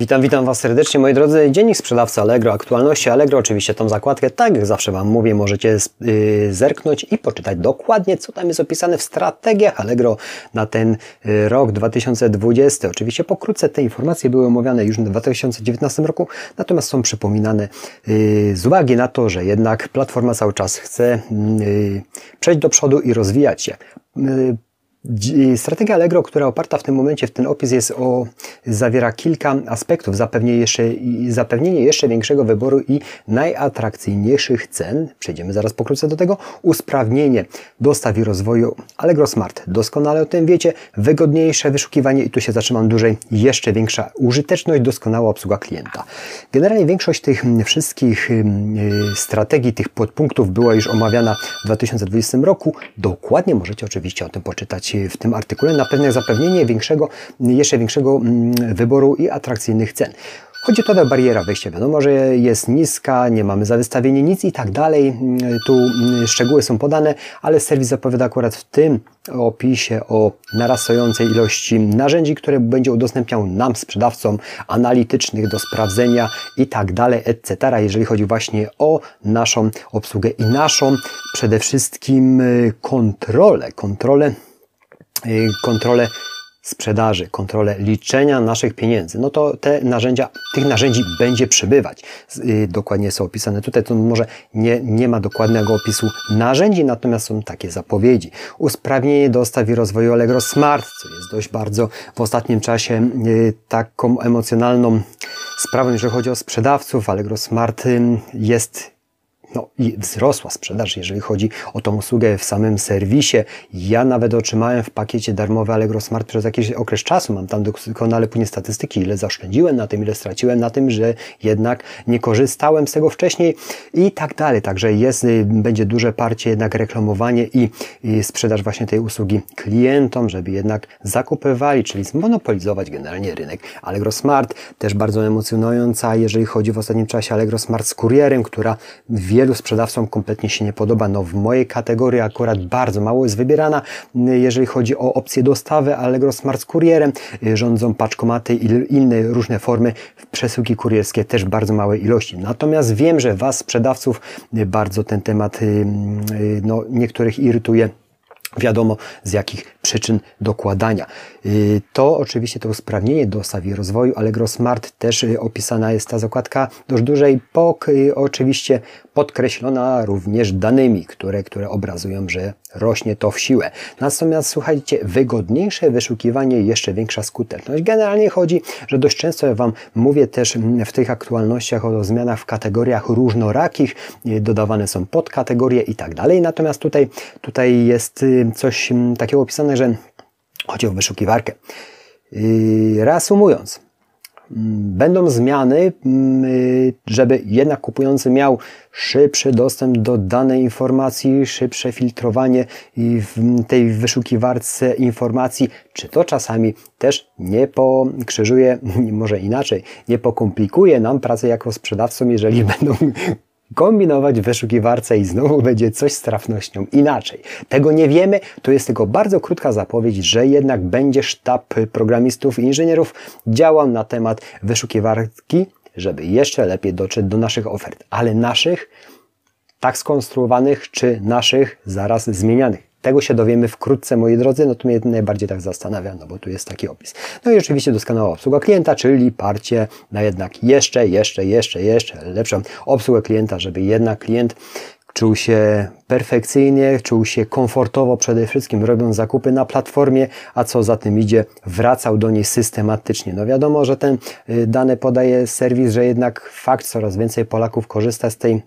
Witam, witam Was serdecznie moi drodzy. Dziennik sprzedawcy Allegro, aktualności Allegro, oczywiście tą zakładkę, tak jak zawsze Wam mówię, możecie yy, zerknąć i poczytać dokładnie, co tam jest opisane w strategiach Allegro na ten yy, rok 2020. Oczywiście pokrótce te informacje były omawiane już w 2019 roku, natomiast są przypominane yy, z uwagi na to, że jednak platforma cały czas chce przejść do przodu i rozwijać się. Yy, Strategia Allegro, która oparta w tym momencie w ten opis jest o, zawiera kilka aspektów. Zapewnienie jeszcze, zapewnienie jeszcze większego wyboru i najatrakcyjniejszych cen. Przejdziemy zaraz pokrótce do tego. Usprawnienie dostaw i rozwoju Allegro Smart. Doskonale o tym wiecie. Wygodniejsze wyszukiwanie i tu się zatrzymam dłużej. Jeszcze większa użyteczność, doskonała obsługa klienta. Generalnie większość tych wszystkich y, strategii, tych podpunktów była już omawiana w 2020 roku. Dokładnie możecie oczywiście o tym poczytać w tym artykule na pewne zapewnienie większego, jeszcze większego mm, wyboru i atrakcyjnych cen. Chodzi o to, że bariera wejścia wiadomo, że jest niska, nie mamy za wystawienie nic i tak dalej. Mm, tu mm, szczegóły są podane, ale serwis zapowiada akurat w tym opisie o narastającej ilości narzędzi, które będzie udostępniał nam, sprzedawcom analitycznych do sprawdzenia i tak dalej, etc. Jeżeli chodzi właśnie o naszą obsługę i naszą przede wszystkim y, kontrolę, kontrolę kontrolę sprzedaży, kontrolę liczenia naszych pieniędzy, no to te narzędzia, tych narzędzi będzie przybywać. Y, dokładnie są opisane tutaj, to może nie, nie ma dokładnego opisu narzędzi, natomiast są takie zapowiedzi. Usprawnienie dostaw i rozwoju Allegro Smart, co jest dość bardzo w ostatnim czasie y, taką emocjonalną sprawą, jeżeli chodzi o sprzedawców. Allegro Smart jest no, wzrosła sprzedaż, jeżeli chodzi o tą usługę w samym serwisie. Ja nawet otrzymałem w pakiecie darmowy Allegro Smart przez jakiś okres czasu. Mam tam doskonale płynie statystyki, ile zaoszczędziłem na tym, ile straciłem na tym, że jednak nie korzystałem z tego wcześniej i tak dalej. Także jest, y, będzie duże parcie jednak reklamowanie i, i sprzedaż właśnie tej usługi klientom, żeby jednak zakupywali, czyli zmonopolizować generalnie rynek. Allegro Smart też bardzo emocjonująca, jeżeli chodzi w ostatnim czasie Allegro Smart z kurierem, która wie wielu sprzedawcom kompletnie się nie podoba. No w mojej kategorii akurat bardzo mało jest wybierana, jeżeli chodzi o opcję dostawy Allegro Smart z kurierem. Rządzą paczkomaty i inne różne formy przesyłki kurierskie, też bardzo małej ilości. Natomiast wiem, że Was sprzedawców bardzo ten temat no, niektórych irytuje wiadomo z jakich przyczyn dokładania. Y, to oczywiście to usprawnienie dostaw i rozwoju Allegro Smart też y, opisana jest ta zakładka dość dużej POK, y, oczywiście podkreślona również danymi, które, które obrazują, że rośnie to w siłę. Natomiast słuchajcie, wygodniejsze wyszukiwanie, jeszcze większa skuteczność. Generalnie chodzi, że dość często ja Wam mówię też w tych aktualnościach o zmianach w kategoriach różnorakich, dodawane są podkategorie i tak dalej. Natomiast tutaj, tutaj jest coś takiego opisane, że chodzi o wyszukiwarkę. Reasumując, będą zmiany, żeby jednak kupujący miał szybszy dostęp do danej informacji, szybsze filtrowanie w tej wyszukiwarce informacji, czy to czasami też nie pokrzyżuje, może inaczej, nie pokomplikuje nam pracy jako sprzedawcom, jeżeli będą kombinować w wyszukiwarce i znowu będzie coś z trafnością inaczej. Tego nie wiemy, to jest tylko bardzo krótka zapowiedź, że jednak będzie sztab programistów i inżynierów działał na temat wyszukiwarki, żeby jeszcze lepiej dotrzeć do naszych ofert, ale naszych tak skonstruowanych, czy naszych zaraz zmienianych. Tego się dowiemy wkrótce, moi drodzy, no to mnie najbardziej tak zastanawia, no bo tu jest taki opis. No i oczywiście doskonała obsługa klienta, czyli parcie na jednak jeszcze, jeszcze, jeszcze, jeszcze lepszą obsługę klienta, żeby jednak klient czuł się perfekcyjnie, czuł się komfortowo przede wszystkim robiąc zakupy na platformie, a co za tym idzie, wracał do niej systematycznie. No wiadomo, że ten y, dane podaje serwis, że jednak fakt coraz więcej Polaków korzysta z tej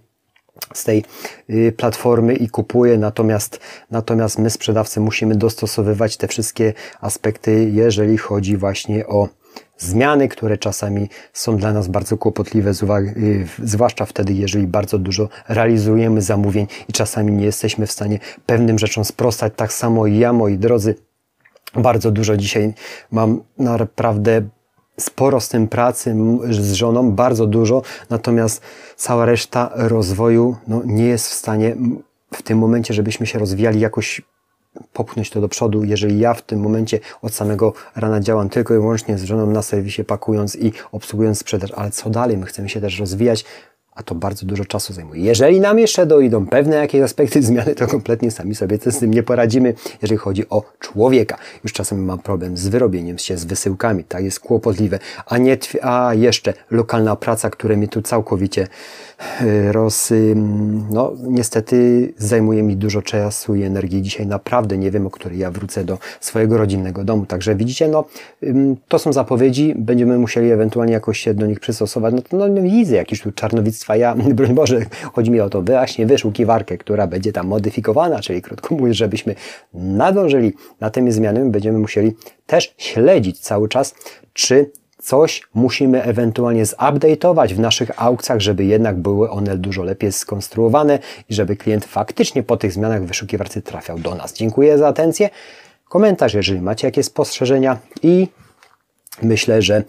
z tej y, platformy i kupuje, natomiast, natomiast my sprzedawcy musimy dostosowywać te wszystkie aspekty, jeżeli chodzi właśnie o zmiany, które czasami są dla nas bardzo kłopotliwe, y, zwłaszcza wtedy, jeżeli bardzo dużo realizujemy zamówień i czasami nie jesteśmy w stanie pewnym rzeczom sprostać. Tak samo ja, moi drodzy, bardzo dużo dzisiaj mam naprawdę sporo z tym pracy z żoną, bardzo dużo, natomiast cała reszta rozwoju no, nie jest w stanie w tym momencie, żebyśmy się rozwijali jakoś popchnąć to do przodu, jeżeli ja w tym momencie od samego rana działam tylko i wyłącznie z żoną na serwisie, pakując i obsługując sprzedaż, ale co dalej? My chcemy się też rozwijać, a to bardzo dużo czasu zajmuje. Jeżeli nam jeszcze dojdą pewne jakieś aspekty zmiany, to kompletnie sami sobie z tym nie poradzimy, jeżeli chodzi o człowieka. Już czasem mam problem z wyrobieniem się, z wysyłkami, tak jest kłopotliwe, a nie, a jeszcze lokalna praca, która mnie tu całkowicie e, roz, no niestety zajmuje mi dużo czasu i energii. Dzisiaj naprawdę nie wiem, o której ja wrócę do swojego rodzinnego domu. Także widzicie, no to są zapowiedzi, będziemy musieli ewentualnie jakoś się do nich przystosować. No to no, widzę jakiś tu czarnowictwo ja, broń Boże, chodzi mi o to właśnie wyszukiwarkę, która będzie tam modyfikowana, czyli krótko mówiąc, żebyśmy nadążyli na tymi zmianami, będziemy musieli też śledzić cały czas, czy coś musimy ewentualnie zupdate'ować w naszych aukcjach, żeby jednak były one dużo lepiej skonstruowane i żeby klient faktycznie po tych zmianach w wyszukiwarce trafiał do nas. Dziękuję za atencję. Komentarz, jeżeli macie jakieś spostrzeżenia i myślę, że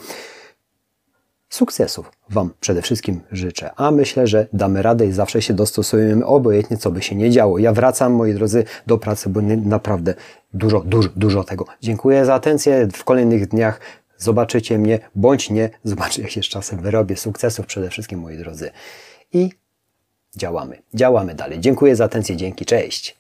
Sukcesów Wam przede wszystkim życzę, a myślę, że damy radę i zawsze się dostosujemy, obojętnie co by się nie działo. Ja wracam, moi drodzy, do pracy, bo naprawdę dużo, dużo, dużo tego. Dziękuję za atencję. W kolejnych dniach zobaczycie mnie, bądź nie, zobaczcie jak się z czasem wyrobię. Sukcesów przede wszystkim, moi drodzy. I działamy, działamy dalej. Dziękuję za atencję, dzięki, cześć.